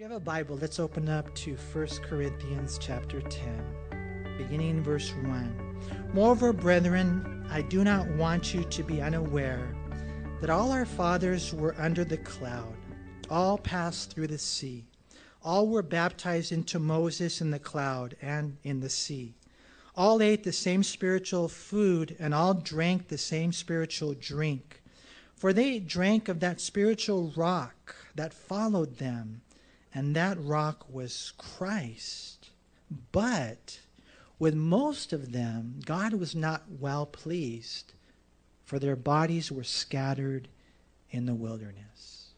you have a Bible, let's open up to 1 Corinthians chapter 10, beginning in verse 1. Moreover, brethren, I do not want you to be unaware that all our fathers were under the cloud, all passed through the sea, all were baptized into Moses in the cloud and in the sea. All ate the same spiritual food, and all drank the same spiritual drink. For they drank of that spiritual rock that followed them and that rock was Christ. But with most of them, God was not well pleased, for their bodies were scattered in the wilderness.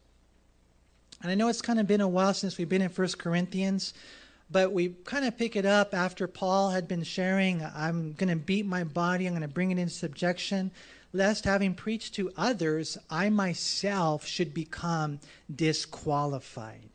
And I know it's kind of been a while since we've been in 1 Corinthians, but we kind of pick it up after Paul had been sharing, I'm going to beat my body, I'm going to bring it into subjection, lest having preached to others, I myself should become disqualified.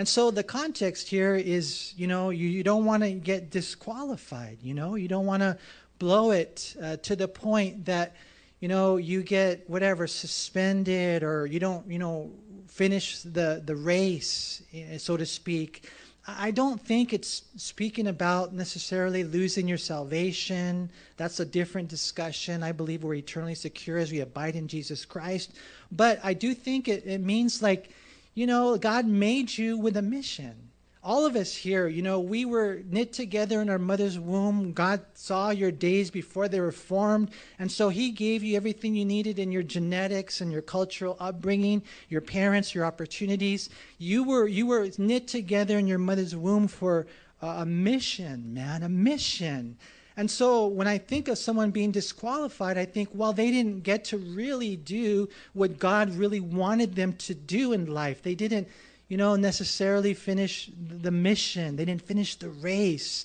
And so the context here is, you know, you, you don't want to get disqualified, you know, you don't want to blow it uh, to the point that, you know, you get whatever suspended or you don't, you know, finish the, the race, eh, so to speak. I don't think it's speaking about necessarily losing your salvation. That's a different discussion. I believe we're eternally secure as we abide in Jesus Christ. But I do think it, it means like, you know, God made you with a mission. All of us here, you know, we were knit together in our mother's womb. God saw your days before they were formed. And so He gave you everything you needed in your genetics and your cultural upbringing, your parents, your opportunities. You were, you were knit together in your mother's womb for a mission, man, a mission. And so when I think of someone being disqualified, I think, well, they didn't get to really do what God really wanted them to do in life. They didn't, you know, necessarily finish the mission, they didn't finish the race.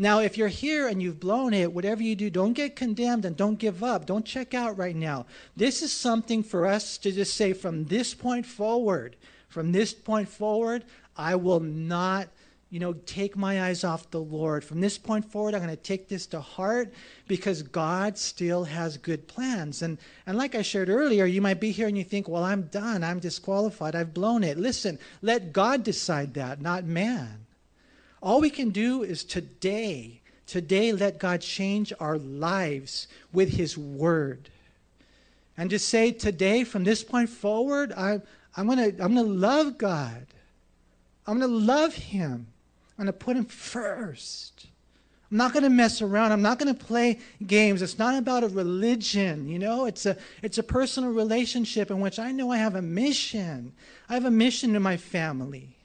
Now, if you're here and you've blown it, whatever you do, don't get condemned and don't give up. Don't check out right now. This is something for us to just say from this point forward, from this point forward, I will not you know, take my eyes off the Lord. From this point forward, I'm going to take this to heart because God still has good plans. And, and like I shared earlier, you might be here and you think, well, I'm done. I'm disqualified. I've blown it. Listen, let God decide that, not man. All we can do is today, today, let God change our lives with His Word. And just say, today, from this point forward, I, I'm going to I'm going to love God. I'm going to love Him. I'm going to put him first. I'm not going to mess around. I'm not going to play games. It's not about a religion, you know? It's a it's a personal relationship in which I know I have a mission. I have a mission in my family.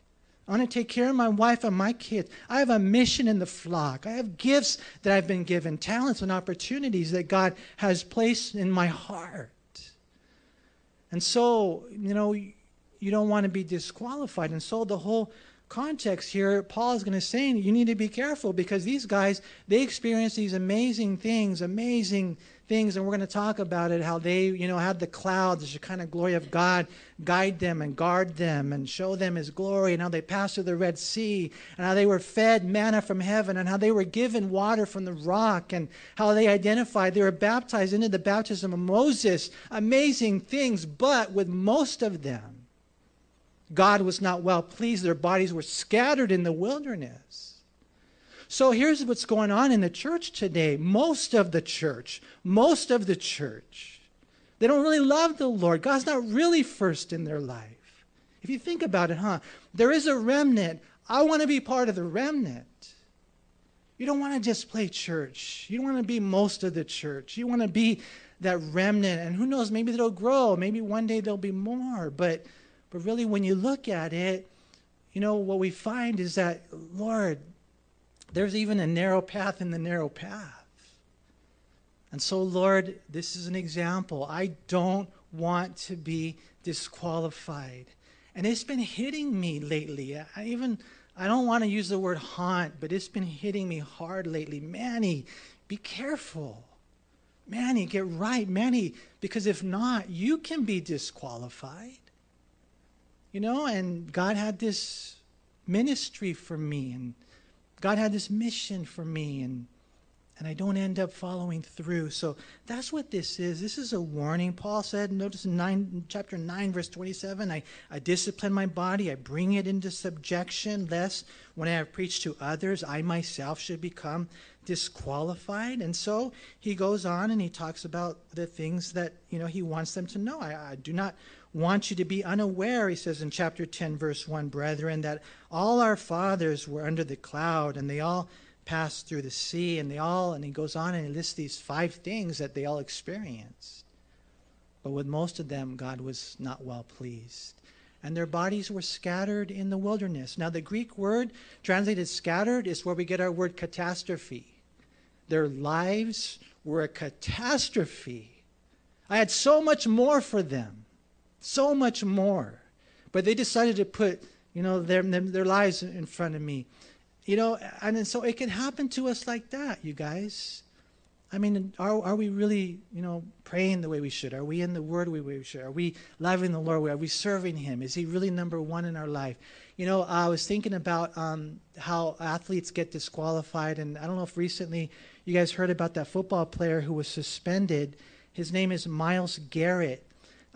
I want to take care of my wife and my kids. I have a mission in the flock. I have gifts that I've been given, talents and opportunities that God has placed in my heart. And so, you know, you don't want to be disqualified. And so the whole context here, Paul is going to say you need to be careful because these guys, they experience these amazing things, amazing things, and we're going to talk about it, how they, you know, had the clouds, the kind of glory of God guide them and guard them and show them his glory, and how they passed through the Red Sea, and how they were fed manna from heaven, and how they were given water from the rock, and how they identified, they were baptized into the baptism of Moses. Amazing things, but with most of them, God was not well pleased. Their bodies were scattered in the wilderness. So here's what's going on in the church today. Most of the church, most of the church, they don't really love the Lord. God's not really first in their life. If you think about it, huh? There is a remnant. I want to be part of the remnant. You don't want to just play church. You don't want to be most of the church. You want to be that remnant. And who knows, maybe they'll grow. Maybe one day there'll be more. But but really, when you look at it, you know, what we find is that, Lord, there's even a narrow path in the narrow path. And so, Lord, this is an example. I don't want to be disqualified. And it's been hitting me lately. I even I don't want to use the word haunt, but it's been hitting me hard lately. Manny, be careful. Manny, get right. Manny, because if not, you can be disqualified. You know, and God had this ministry for me, and God had this mission for me, and and I don't end up following through. So that's what this is. This is a warning. Paul said, notice in nine, chapter 9, verse 27, I, I discipline my body, I bring it into subjection, lest when I have preached to others, I myself should become disqualified. And so he goes on and he talks about the things that, you know, he wants them to know. I, I do not want you to be unaware, he says in chapter 10, verse 1, brethren, that all our fathers were under the cloud and they all passed through the sea, and they all, and he goes on and he lists these five things that they all experienced. But with most of them, God was not well pleased. And their bodies were scattered in the wilderness. Now, the Greek word translated scattered is where we get our word catastrophe. Their lives were a catastrophe. I had so much more for them, so much more. But they decided to put, you know, their, their lives in front of me. You know, and so it can happen to us like that, you guys. I mean, are, are we really, you know, praying the way we should? Are we in the Word the way we should? Are we loving the Lord? Are we serving Him? Is He really number one in our life? You know, I was thinking about um, how athletes get disqualified, and I don't know if recently you guys heard about that football player who was suspended. His name is Myles Garrett.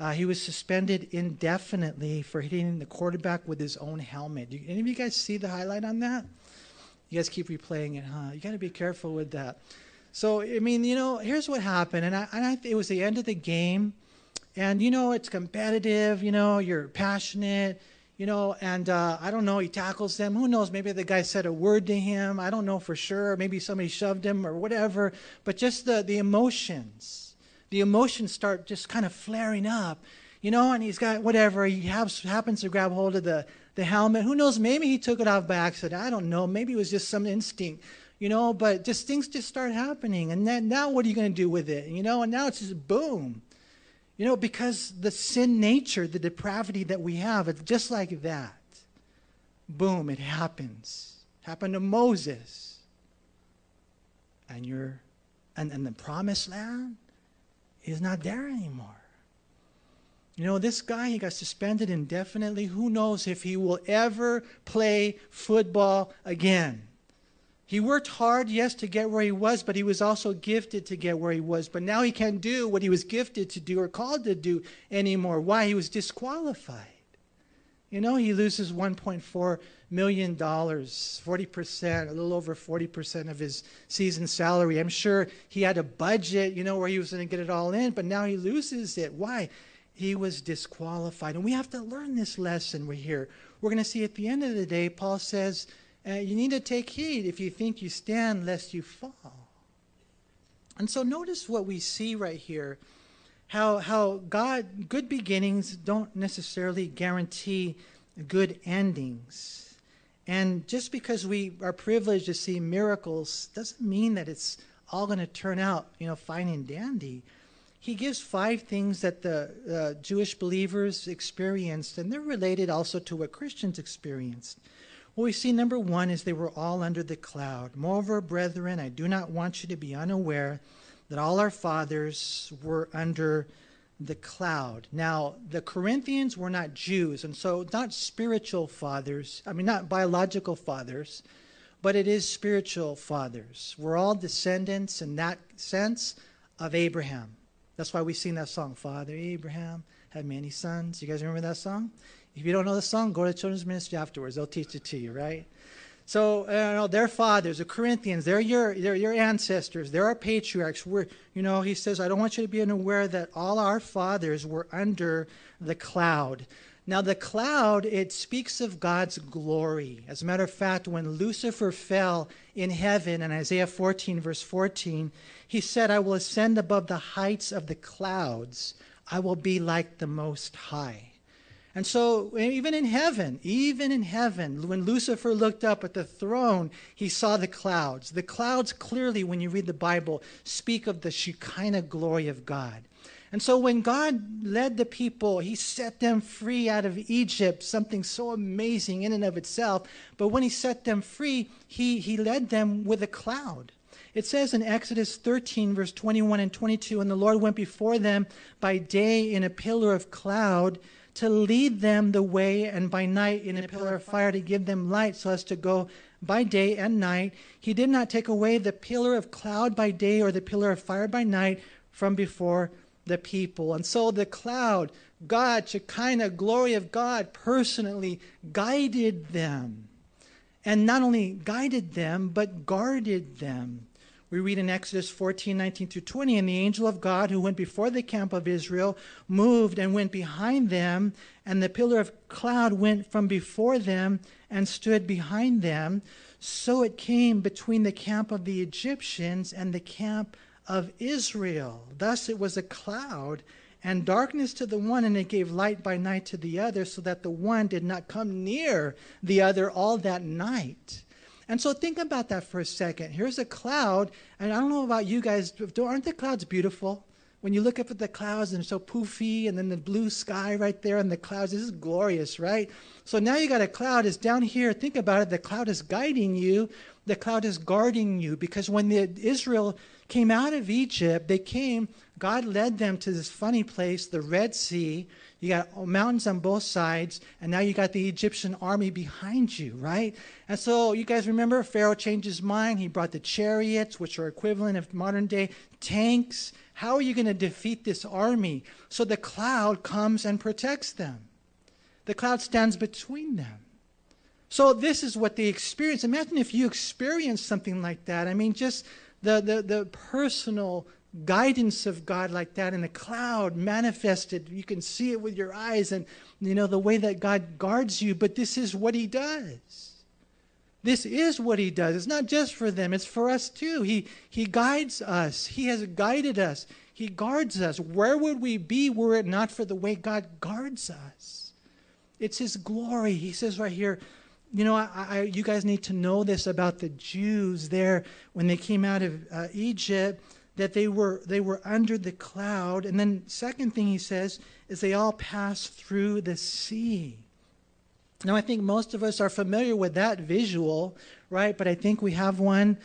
Uh, he was suspended indefinitely for hitting the quarterback with his own helmet. Do any of you guys see the highlight on that? You guys keep replaying it, huh? You got to be careful with that. So, I mean, you know, here's what happened. And, I, and I, it was the end of the game. And, you know, it's competitive. You know, you're passionate. You know, and uh, I don't know, he tackles them. Who knows? Maybe the guy said a word to him. I don't know for sure. Maybe somebody shoved him or whatever. But just the, the emotions, the emotions start just kind of flaring up you know, and he's got whatever. He has, happens to grab hold of the the helmet. Who knows? Maybe he took it off by accident. I don't know. Maybe it was just some instinct, you know, but just things just start happening. And then now what are you going to do with it? You know, and now it's just boom. You know, because the sin nature, the depravity that we have, it's just like that. Boom, it happens. happened to Moses. And you're and, and the promised land is not there anymore. You know, this guy, he got suspended indefinitely. Who knows if he will ever play football again? He worked hard, yes, to get where he was, but he was also gifted to get where he was. But now he can't do what he was gifted to do or called to do anymore. Why? He was disqualified. You know, he loses $1.4 million, 40%, a little over 40% of his season salary. I'm sure he had a budget, you know, where he was going to get it all in, but now he loses it. Why? he was disqualified. And we have to learn this lesson we're here. We're going to see at the end of the day, Paul says, uh, you need to take heed if you think you stand, lest you fall. And so notice what we see right here how, how God, good beginnings don't necessarily guarantee good endings. And just because we are privileged to see miracles doesn't mean that it's all going to turn out, you know, fine and dandy he gives five things that the uh, Jewish believers experienced, and they're related also to what Christians experienced. What we see, number one, is they were all under the cloud. Moreover, brethren, I do not want you to be unaware that all our fathers were under the cloud. Now, the Corinthians were not Jews, and so not spiritual fathers, I mean, not biological fathers, but it is spiritual fathers. We're all descendants in that sense of Abraham. That's why we sing that song, Father Abraham had many sons. You guys remember that song? If you don't know the song, go to children's ministry afterwards. They'll teach it to you, right? So, uh, know, their fathers, the Corinthians, they're your, they're your ancestors. They're our patriarchs. We're, you know, he says, I don't want you to be unaware that all our fathers were under the cloud. Now, the cloud, it speaks of God's glory. As a matter of fact, when Lucifer fell in heaven in Isaiah 14, verse 14, he said, I will ascend above the heights of the clouds. I will be like the Most High. And so, even in heaven, even in heaven, when Lucifer looked up at the throne, he saw the clouds. The clouds clearly, when you read the Bible, speak of the Shekinah glory of God. And so when God led the people, he set them free out of Egypt, something so amazing in and of itself. But when he set them free, he, he led them with a cloud. It says in Exodus 13, verse 21 and 22, and the Lord went before them by day in a pillar of cloud to lead them the way, and by night in a pillar of fire to give them light so as to go by day and night. He did not take away the pillar of cloud by day or the pillar of fire by night from before the people. And so the cloud, God, Shekinah, glory of God, personally guided them. And not only guided them, but guarded them. We read in Exodus 14, 19 through 20, and the angel of God who went before the camp of Israel moved and went behind them, and the pillar of cloud went from before them and stood behind them. So it came between the camp of the Egyptians and the camp of Israel. Thus it was a cloud and darkness to the one, and it gave light by night to the other, so that the one did not come near the other all that night. And so think about that for a second. Here's a cloud, and I don't know about you guys, aren't the clouds beautiful? When you look up at the clouds and they're so poofy, and then the blue sky right there and the clouds, this is glorious, right? So now you got a cloud it's down here. Think about it. The cloud is guiding you. The cloud is guarding you because when the, Israel came out of Egypt, they came. God led them to this funny place, the Red Sea. You got mountains on both sides, and now you got the Egyptian army behind you, right? And so you guys remember Pharaoh changed his mind. He brought the chariots, which are equivalent of modern day tanks. How are you going to defeat this army? So the cloud comes and protects them. The cloud stands between them. So this is what they experience. Imagine if you experienced something like that. I mean, just the, the, the personal guidance of God like that in a cloud manifested. You can see it with your eyes and, you know, the way that God guards you. But this is what He does. This is what He does. It's not just for them, it's for us too. He, he guides us, He has guided us, He guards us. Where would we be were it not for the way God guards us? It's His glory. He says right here, you know, I, I, you guys need to know this about the Jews there when they came out of uh, Egypt that they were they were under the cloud. And then second thing he says is they all passed through the sea. Now i think most of us are familiar with that visual right? But i think we have one.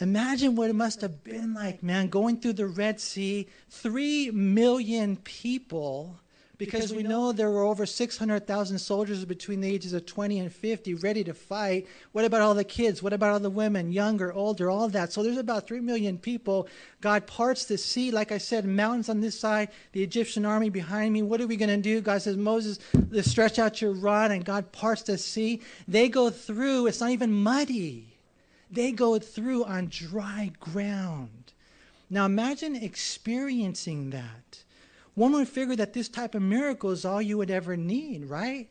Imagine what it must have been like man going through the red sea. 3 million people because we know there were over 600,000 soldiers between the ages of 20 and 50 ready to fight. What about all the kids? What about all the women, younger, older, all that? So there's about 3 million people. God parts the sea. Like I said, mountains on this side, the Egyptian army behind me. What are we going to do? God says, Moses, stretch out your rod, and God parts the sea. They go through, it's not even muddy. They go through on dry ground. Now imagine experiencing that one would figure that this type of miracle is all you would ever need, right?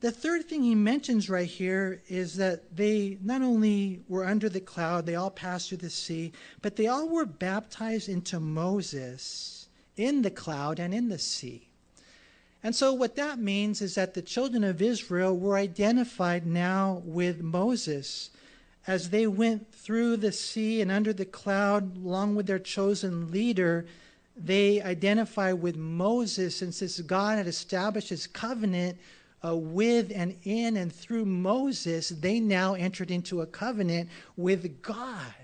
The third thing he mentions right here is that they not only were under the cloud, they all passed through the sea, but they all were baptized into Moses in the cloud and in the sea. And so, what that means is that the children of Israel were identified now with Moses as they went through the sea and under the cloud, along with their chosen leader they identify with Moses, and since God had established his covenant uh, with and in and through Moses, they now entered into a covenant with God.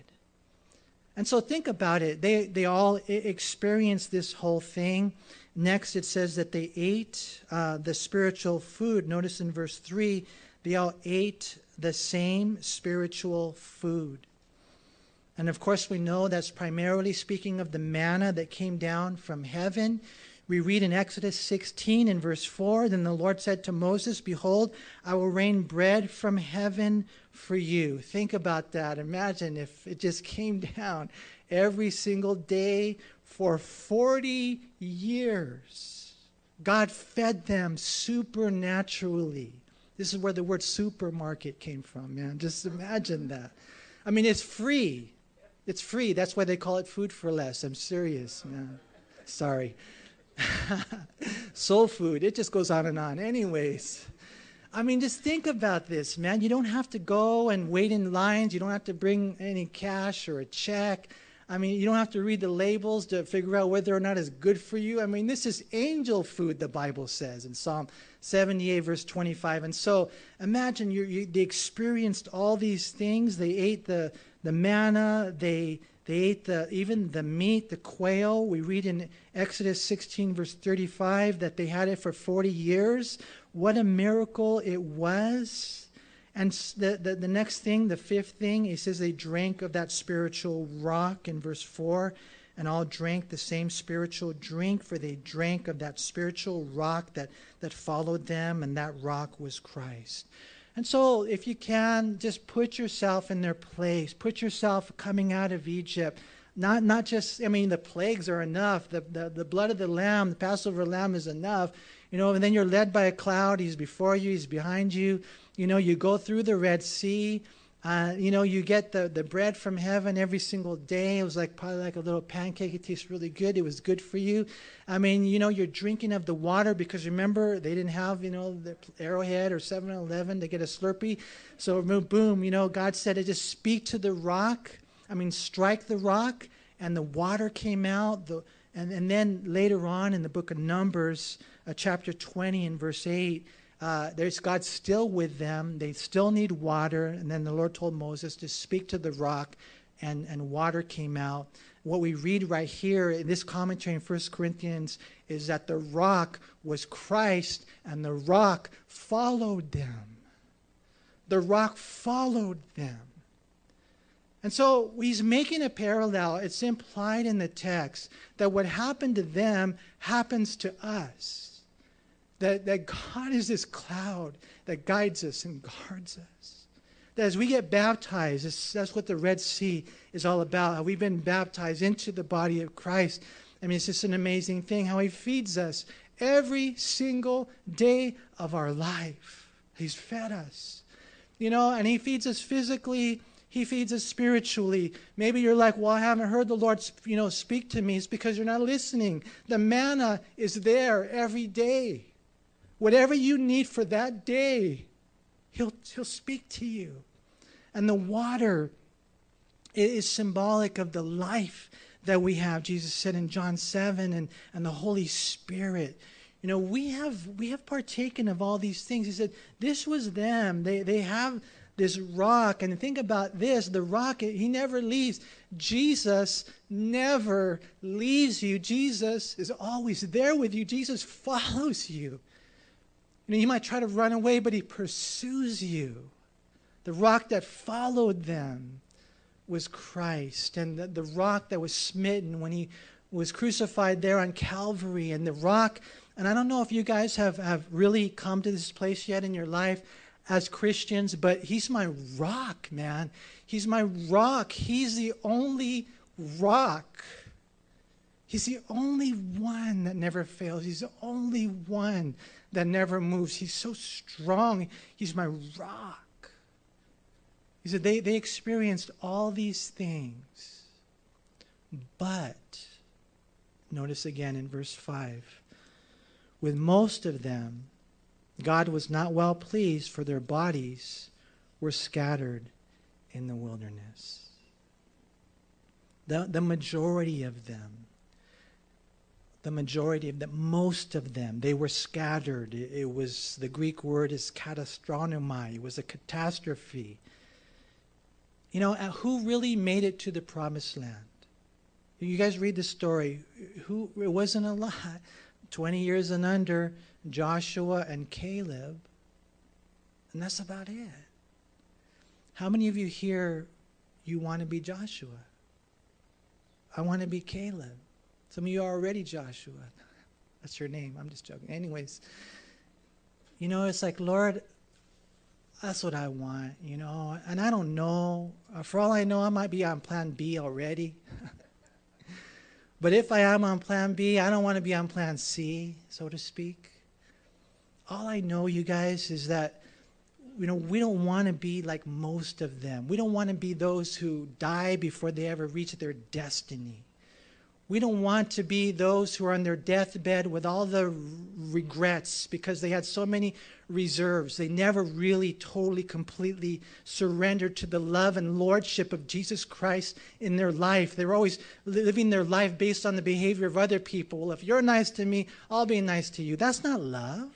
And so think about it. They, they all experienced this whole thing. Next, it says that they ate uh, the spiritual food. Notice in verse 3, they all ate the same spiritual food. And of course, we know that's primarily speaking of the manna that came down from heaven. We read in Exodus 16 in verse 4 Then the Lord said to Moses, Behold, I will rain bread from heaven for you. Think about that. Imagine if it just came down every single day for 40 years. God fed them supernaturally. This is where the word supermarket came from, man. Just imagine that. I mean, it's free. It's free. That's why they call it food for less. I'm serious, man. Sorry. Soul food. It just goes on and on. Anyways, I mean, just think about this, man. You don't have to go and wait in lines. You don't have to bring any cash or a check. I mean, you don't have to read the labels to figure out whether or not it's good for you. I mean, this is angel food, the Bible says in Psalm 78, verse 25. And so imagine you, you, they experienced all these things. They ate the, the manna, they, they ate the, even the meat, the quail. We read in Exodus 16, verse 35, that they had it for 40 years. What a miracle it was. And the, the, the, next thing, the fifth thing, he says they drank of that spiritual rock in verse 4. And all drank the same spiritual drink, for they drank of that spiritual rock that, that followed them, and that rock was Christ. And so, if you can, just put yourself in their place. Put yourself coming out of Egypt. Not, not just, I mean, the plagues are enough. The, the, the blood of the lamb, the Passover lamb is enough. You know, and then you're led by a cloud. He's before you, he's behind you. You know, you go through the Red Sea. Uh, you know, you get the, the bread from heaven every single day. It was like probably like a little pancake. It tastes really good. It was good for you. I mean, you know, you're drinking of the water because remember, they didn't have, you know, the Arrowhead or 7 Eleven to get a Slurpee. So, boom, you know, God said to just speak to the rock. I mean, strike the rock, and the water came out. The, and, and then later on in the book of Numbers, uh, chapter 20 and verse 8, uh, there's God still with them. They still need water. And then the Lord told Moses to speak to the rock, and, and water came out. What we read right here in this commentary in 1 Corinthians is that the rock was Christ, and the rock followed them. The rock followed them. And so he's making a parallel. It's implied in the text that what happened to them happens to us that, that God is this cloud that guides us and guards us. That as we get baptized, that's what the Red Sea is all about. How we've been baptized into the body of Christ. I mean, it's just an amazing thing how He feeds us every single day of our life. He's fed us. You know, and He feeds us physically. He feeds us spiritually. Maybe you're like, well, I haven't heard the Lord, you know, speak to me. It's because you're not listening. The manna is there every day. Whatever you need for that day, he'll, he'll speak to you. And the water is symbolic of the life that we have. Jesus said in John 7 and, and the Holy Spirit. You know, we have we have partaken of all these things. He said, This was them. They they have this rock. And think about this the rock, he never leaves. Jesus never leaves you. Jesus is always there with you. Jesus follows you. You know, you might try to run away, but he pursues you. The rock that followed them was Christ, and the, the rock that was smitten when he was crucified there on Calvary, and the rock. And I don't know if you guys have, have really come to this place yet in your life as Christians, but he's my rock, man. He's my rock. He's the only rock. He's the only one that never fails. He's the only one that never moves. He's so strong. He's my rock. He said they, they experienced all these things. But, notice again in verse 5 with most of them, God was not well pleased, for their bodies were scattered in the wilderness. The, the majority of them the majority of them, most of them, they were scattered. It, it was, the Greek word is katastronomai. It was a catastrophe. You know, uh, who really made it to the promised land? You guys read the story. Who, it wasn't a lot. 20 years and under, Joshua and Caleb. And that's about it. How many of you here, you want to be Joshua? I want to be Caleb. Some of you are already Joshua. That's your name. I'm just joking. Anyways, you know, it's like, Lord, that's what I want, you know. And I don't know. Uh, for all I know, I might be on plan B already. but if I am on plan B, I don't want to be on plan C, so to speak. All I know, you guys, is that you know, we don't want to be like most of them. We don't want to be those who die before they ever reach their destiny. We don't want to be those who are on their deathbed with all the regrets because they had so many reserves. They never really totally, completely surrendered to the love and lordship of Jesus Christ in their life. They were always living their life based on the behavior of other people. Well, if you're nice to me, I'll be nice to you. That's not love.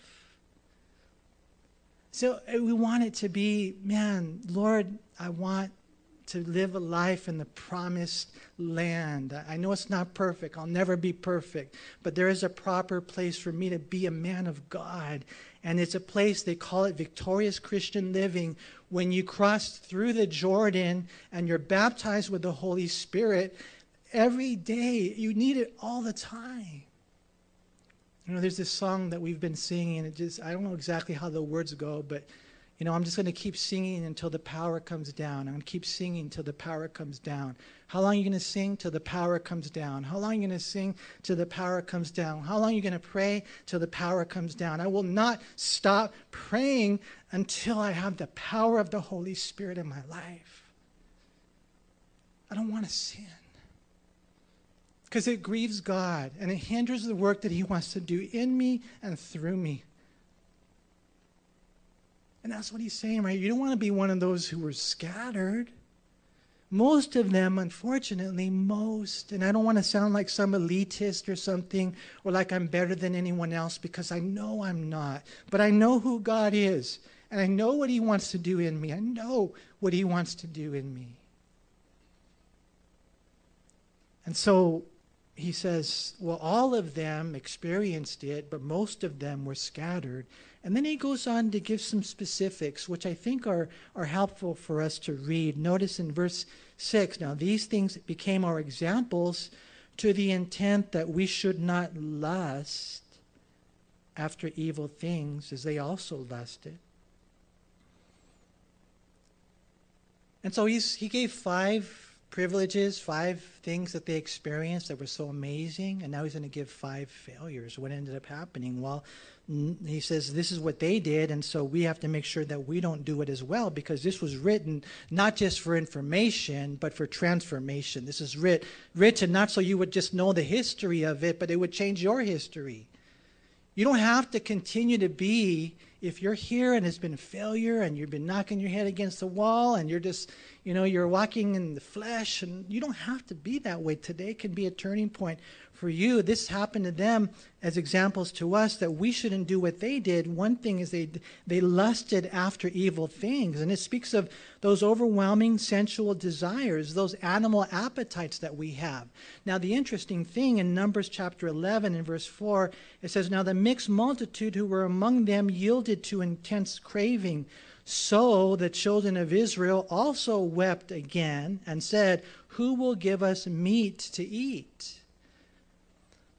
So uh, we want it to be, man, Lord, I want to live a life in the promised land. I know it's not perfect. I'll never be perfect. But there is a proper place for me to be a man of God. And it's a place, they call it victorious Christian living. When you cross through the Jordan and you're baptized with the Holy Spirit, every day, you need it all the time. You know, there's this song that we've been singing, and it just, I don't know exactly how the words go, but you know, I'm just going to keep singing until the power comes down. I'm going to keep singing until the power comes down. How long are you going to sing till the power comes down? How long are you going to sing till the power comes down? How long are you going to pray till the power comes down? I will not stop praying until I have the power of the Holy Spirit in my life. I don't want to sin because it grieves God and it hinders the work that He wants to do in me and through me. And that's what he's saying, right? You don't want to be one of those who were scattered. Most of them, unfortunately, most, and I don't want to sound like some elitist or something, or like I'm better than anyone else, because I know I'm not. But I know who God is, and I know what He wants to do in me. I know what He wants to do in me. And so he says, well, all of them experienced it, but most of them were scattered. And then he goes on to give some specifics, which I think are, are helpful for us to read. Notice in verse 6 now, these things became our examples to the intent that we should not lust after evil things as they also lusted. And so he's, he gave five privileges, five things that they experienced that were so amazing, and now he's going to give five failures. What ended up happening? Well, he says this is what they did, and so we have to make sure that we don't do it as well because this was written not just for information, but for transformation. This is writ, written not so you would just know the history of it, but it would change your history. You don't have to continue to be if you're here and it's been failure and you've been knocking your head against the wall and you're just you know, you're walking in the flesh, and you don't have to be that way. Today can be a turning point for you. This happened to them as examples to us that we shouldn't do what they did. One thing is they they lusted after evil things, and it speaks of those overwhelming sensual desires, those animal appetites that we have. Now, the interesting thing in Numbers chapter 11 and verse 4, it says, "Now the mixed multitude who were among them yielded to intense craving." So the children of Israel also wept again and said, Who will give us meat to eat?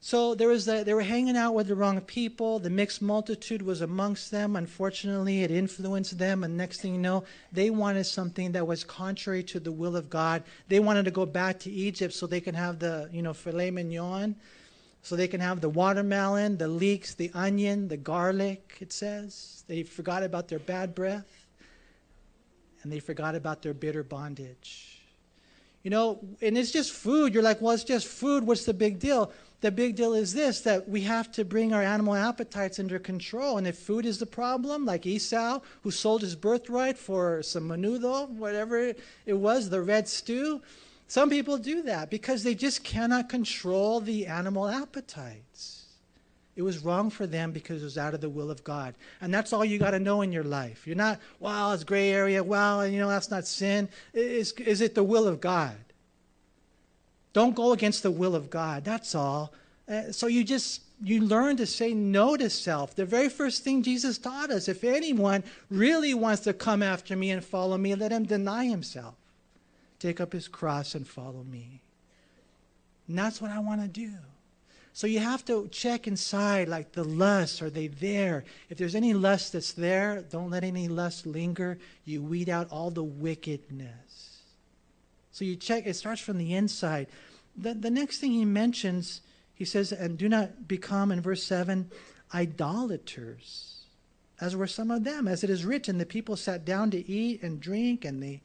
So there was the, they were hanging out with the wrong people. The mixed multitude was amongst them. Unfortunately, it influenced them. And next thing you know, they wanted something that was contrary to the will of God. They wanted to go back to Egypt so they can have the, you know, filet mignon, so they can have the watermelon, the leeks, the onion, the garlic, it says. They forgot about their bad breath and they forgot about their bitter bondage. You know, and it's just food. You're like, well, it's just food. What's the big deal? The big deal is this that we have to bring our animal appetites under control. And if food is the problem, like Esau, who sold his birthright for some menudo, whatever it was, the red stew, some people do that because they just cannot control the animal appetites. It was wrong for them because it was out of the will of God. And that's all you got to know in your life. You're not, well, it's gray area. Well, you know, that's not sin. Is, is it the will of God? Don't go against the will of God. That's all. Uh, so you just you learn to say no to self. The very first thing Jesus taught us, if anyone really wants to come after me and follow me, let him deny himself. Take up his cross and follow me. And that's what I want to do. So you have to check inside, like the lust, are they there? If there's any lust that's there, don't let any lust linger. You weed out all the wickedness. So you check, it starts from the inside. The, the next thing he mentions, he says, and do not become, in verse 7, idolaters, as were some of them. As it is written, the people sat down to eat and drink, and they,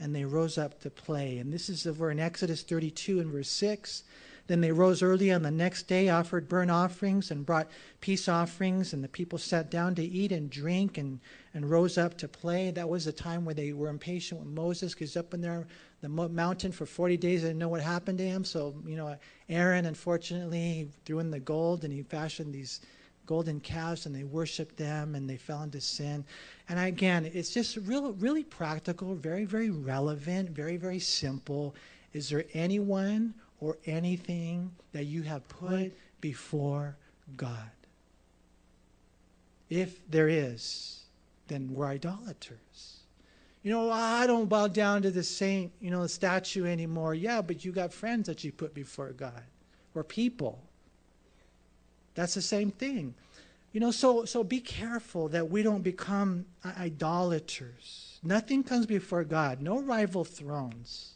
and they rose up to play. And this is over in Exodus 32 and verse 6. Then they rose early on the next day, offered burnt offerings, and brought peace offerings. And the people sat down to eat and drink and, and rose up to play. That was the time where they were impatient with Moses because up in there, the mountain for 40 days, they didn't know what happened to him. So, you know, Aaron, unfortunately, threw in the gold and he fashioned these golden calves and they worshiped them and they fell into sin. And again, it's just real, really practical, very, very relevant, very, very simple. Is there anyone or anything that you have put before God? If there is, then we're idolaters. You know, I don't bow down to the saint, you know, the statue anymore. Yeah, but you got friends that you put before God or people. That's the same thing. You know, so so be careful that we don't become idolaters. Nothing comes before God. No rival thrones.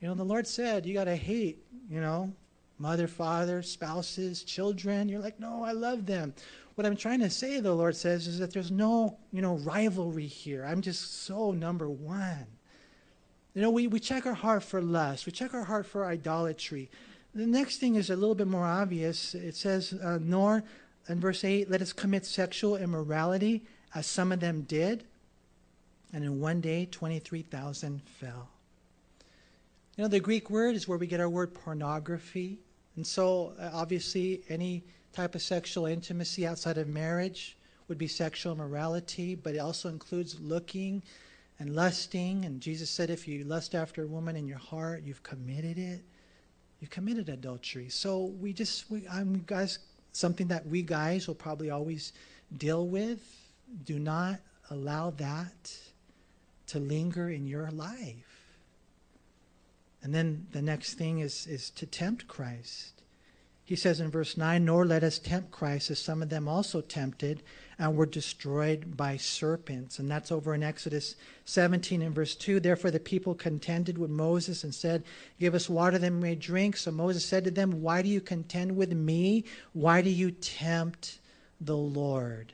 You know, the Lord said you got to hate, you know, mother, father, spouses, children. You're like, no, I love them. What I'm trying to say, the Lord says, is that there's no, you know, rivalry here. I'm just so number one. You know, we, we check our heart for lust. We check our heart for idolatry. The next thing is a little bit more obvious. It says, uh, nor, in verse 8, let us commit sexual immorality, as some of them did. And in one day, 23,000 fell. You know, the Greek word is where we get our word pornography. And so, uh, obviously, any type of sexual intimacy outside of marriage would be sexual immorality, but it also includes looking and lusting. And Jesus said, if you lust after a woman in your heart, you've committed it. You've committed adultery. So we just, we, I'm guys, something that we guys will probably always deal with. Do not allow that to linger in your life. And then the next thing is, is to tempt Christ. He says in verse 9, Nor let us tempt Christ, as some of them also tempted and were destroyed by serpents. And that's over in Exodus 17 and verse 2. Therefore the people contended with Moses and said, Give us water that we may drink. So Moses said to them, Why do you contend with me? Why do you tempt the Lord?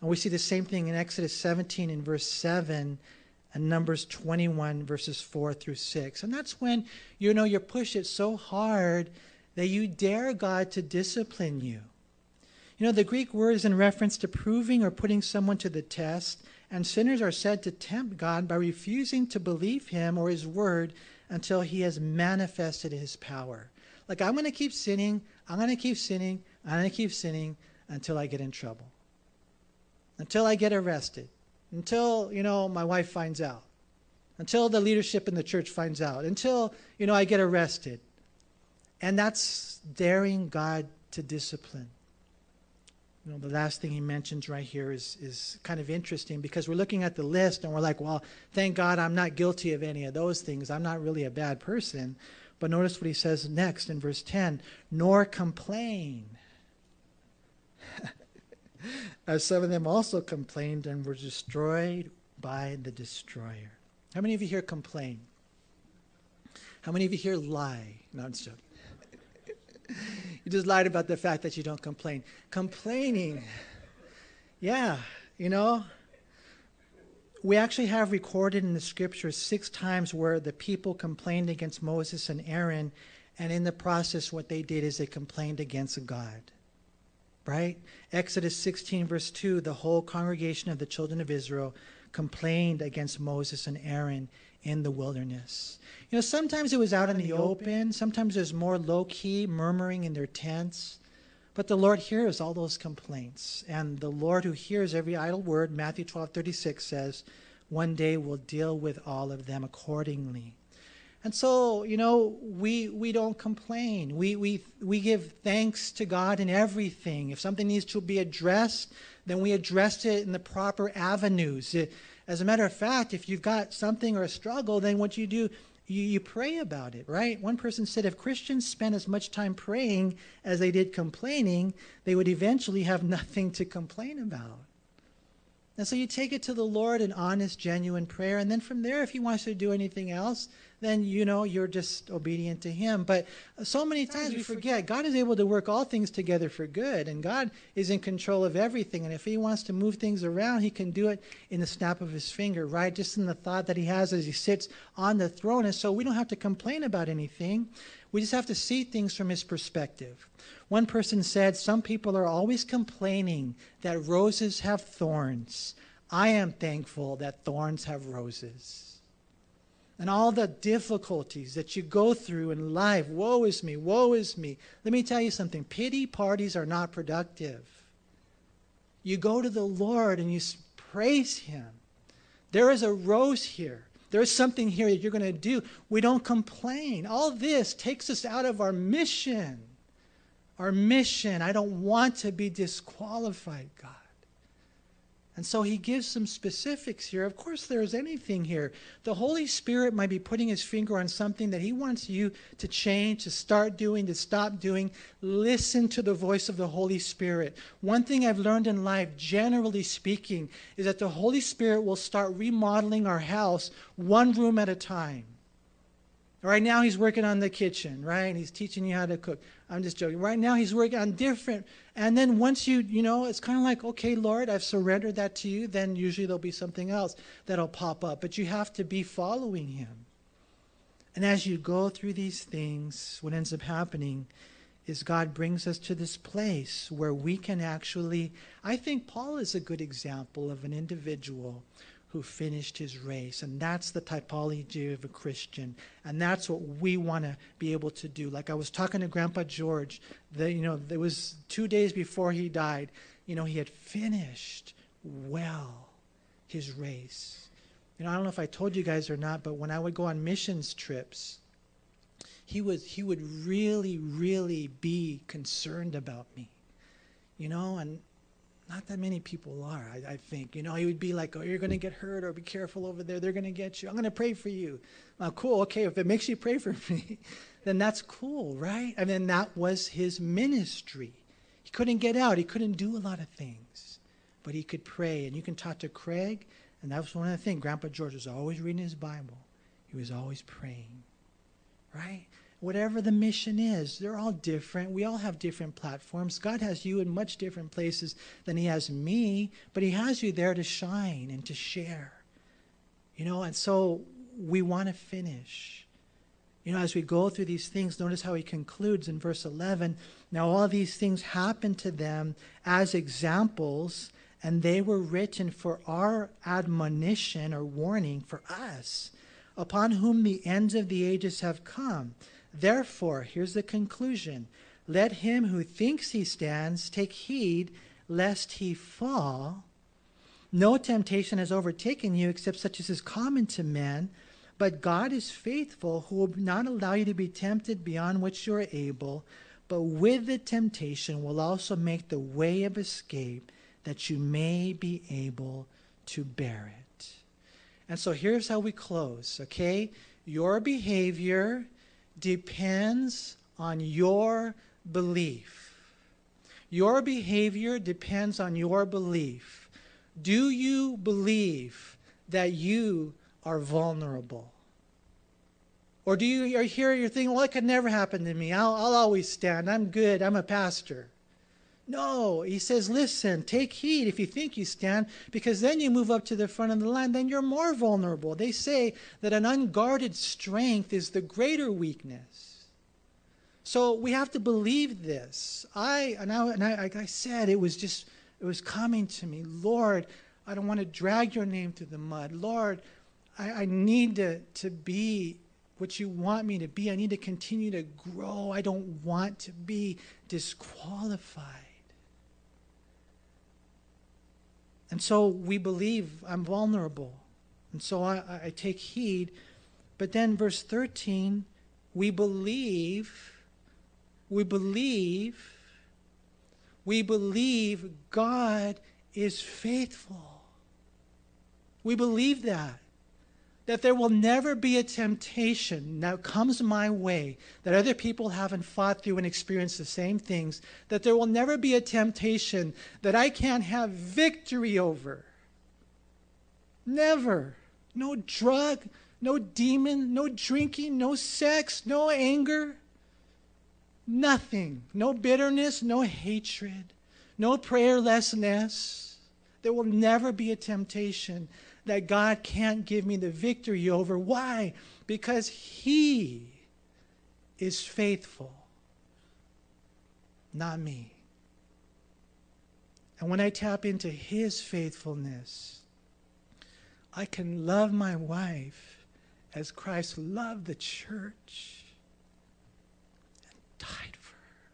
And we see the same thing in Exodus 17 and verse 7 and Numbers 21, verses 4 through 6. And that's when, you know, you push it so hard that you dare God to discipline you. You know, the Greek word is in reference to proving or putting someone to the test, and sinners are said to tempt God by refusing to believe Him or His word until He has manifested His power. Like, I'm going to keep sinning, I'm going to keep sinning, I'm going to keep sinning until I get in trouble, until I get arrested, until, you know, my wife finds out, until the leadership in the church finds out, until, you know, I get arrested. And that's daring God to discipline. You know, the last thing he mentions right here is, is kind of interesting because we're looking at the list and we're like, well, thank God I'm not guilty of any of those things. I'm not really a bad person. But notice what he says next in verse 10 nor complain as some of them also complained and were destroyed by the destroyer. How many of you here complain? How many of you here lie? No, I'm just joking. you just lied about the fact that you don't complain. Complaining, yeah, you know, we actually have recorded in the scriptures six times where the people complained against Moses and Aaron, and in the process, what they did is they complained against God right? Exodus 16, verse 2 the whole congregation of the children of Israel complained against Moses and Aaron in the wilderness. You know, sometimes it was out in the open, sometimes there's more low key murmuring in their tents. But the Lord hears all those complaints. And the Lord who hears every idle word, Matthew 12 36 says, one day will deal with all of them accordingly. And so, you know, we we don't complain. We we we give thanks to God in everything. If something needs to be addressed, then we address it in the proper avenues. As a matter of fact, if you've got something or a struggle, then what you do, you, you pray about it, right? One person said if Christians spent as much time praying as they did complaining, they would eventually have nothing to complain about. And so you take it to the Lord in honest, genuine prayer. And then from there, if He wants to do anything else, then you know you're just obedient to him. But so many times we forget God is able to work all things together for good, and God is in control of everything. And if he wants to move things around, he can do it in the snap of his finger, right? Just in the thought that he has as he sits on the throne. And so we don't have to complain about anything. We just have to see things from his perspective. One person said, Some people are always complaining that roses have thorns. I am thankful that thorns have roses and all the difficulties that you go through in life. Woe is me, woe is me. Let me tell you something pity parties are not productive. You go to the Lord and you praise Him. There is a rose here. There is something here that you're going to do. We don't complain. All this takes us out of our mission. Our mission. I don't want to be disqualified, God. And so he gives some specifics here. Of course, there's anything here. The Holy Spirit might be putting his finger on something that he wants you to change, to start doing, to stop doing. Listen to the voice of the Holy Spirit. One thing I've learned in life, generally speaking, is that the Holy Spirit will start remodeling our house one room at a time. Right now, he's working on the kitchen, right? He's teaching you how to cook. I'm just joking. Right now, he's working on different. And then once you, you know, it's kind of like, okay, Lord, I've surrendered that to you. Then usually there'll be something else that'll pop up. But you have to be following him. And as you go through these things, what ends up happening is God brings us to this place where we can actually. I think Paul is a good example of an individual who finished his race. And that's the typology of a Christian. And that's what we want to be able to do. Like I was talking to Grandpa George, the, you know, it was two days before he died. You know, he had finished well his race. You know, I don't know if I told you guys or not, but when I would go on missions trips, he was he would really, really be concerned about me. You know, and not that many people are, I, I, think. You know, he would be like, oh, you're going to get hurt or be careful over there. They're going to get you. I'm going to pray for you. Oh, cool. Okay, if it makes you pray for me, then that's cool, right? I mean, that was his ministry. He couldn't get out. He couldn't do a lot of things, but he could pray. And you can talk to Craig, and that was one of the things. Grandpa George was always reading his Bible. He was always praying, right? Whatever the mission is. They're all different. We all have different platforms. God has you in much different places than He has me, but He has you there to shine and to share. You know, and so we want to finish. You know, as we go through these things, notice how he concludes in verse 11. Now, all these things happened to them as examples, and they were written for our admonition or warning for us, upon whom the ends of the ages have come. Therefore, here's the conclusion let him who thinks he stands take heed lest he fall. No temptation has overtaken you except such as is common to men, but God is faithful, who will not allow you to be tempted beyond which you are able, but with the temptation will also make the way of escape that you may be able to bear it. And so here's how we close, okay? Your behavior depends on your belief. Your behavior depends on your belief. Do you believe that you are vulnerable? Or do you here you're thinking, well, it could never happen to me. I'll, I'll always stand. I'm good. I'm a pastor. No, he says, listen, take heed if you think you stand, because then you move up to the front of the line, then you're more vulnerable. They say that an unguarded strength is the greater weakness. So we have to believe this. I and I, and I like I said, it was just it was coming to me. Lord, I don't want to drag your name through the mud. Lord, I, I need to, to be what you want me to be. I need to continue to grow. I don't want to be disqualified. And so we believe I'm vulnerable. And so I, I take heed. But then, verse 13, we believe, we believe, we believe God is faithful. We believe that that there will never be a temptation that comes my way that other people haven't fought through and experienced the same things, that there will never be a temptation that I can't have victory over. Never. No drug, no demon, no drinking, no sex, no anger, nothing, no bitterness, no hatred, no prayerlessness. There will never be a temptation that God can't give me the victory over. Why? Because He is faithful, not me. And when I tap into His faithfulness, I can love my wife as Christ loved the church and died for her.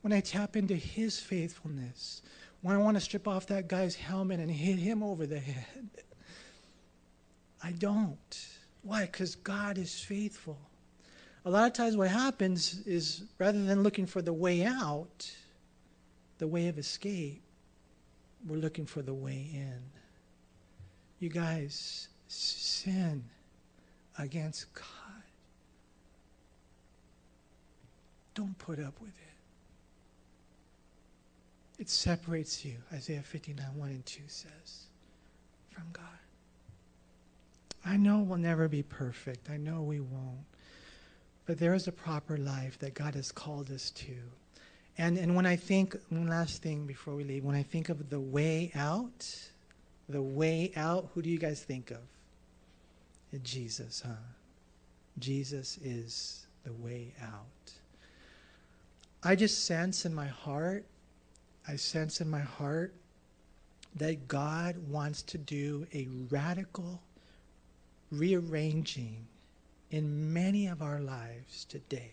When I tap into His faithfulness, when I want to strip off that guy's helmet and hit him over the head, I don't. Why? Because God is faithful. A lot of times, what happens is rather than looking for the way out, the way of escape, we're looking for the way in. You guys, sin against God. Don't put up with it. It separates you, Isaiah 59 1 and 2 says, from God. I know we'll never be perfect. I know we won't. But there is a proper life that God has called us to. And, and when I think, one last thing before we leave, when I think of the way out, the way out, who do you guys think of? Jesus, huh? Jesus is the way out. I just sense in my heart, I sense in my heart that God wants to do a radical rearranging in many of our lives today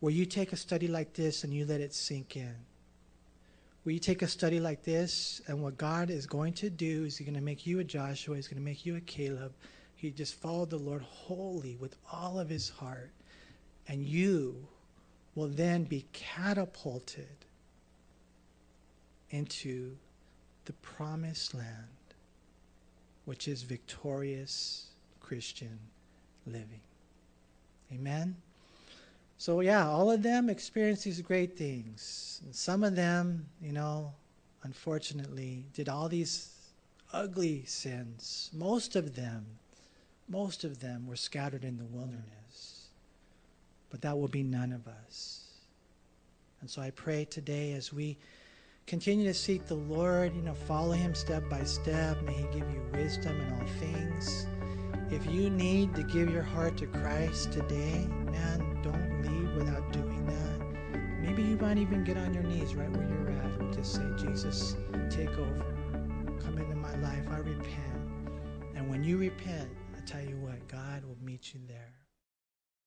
where you take a study like this and you let it sink in. Where you take a study like this, and what God is going to do is He's going to make you a Joshua, He's going to make you a Caleb. He just followed the Lord wholly with all of his heart. And you will then be catapulted into the promised land, which is victorious Christian living. Amen. So, yeah, all of them experienced these great things. And some of them, you know, unfortunately, did all these ugly sins. Most of them, most of them were scattered in the wilderness. But that will be none of us. And so I pray today as we continue to seek the Lord, you know, follow Him step by step. May He give you wisdom in all things. If you need to give your heart to Christ today, man, don't leave without doing that. Maybe you might even get on your knees right where you're at and just say, Jesus, take over. Come into my life. I repent. And when you repent, I tell you what, God will meet you there.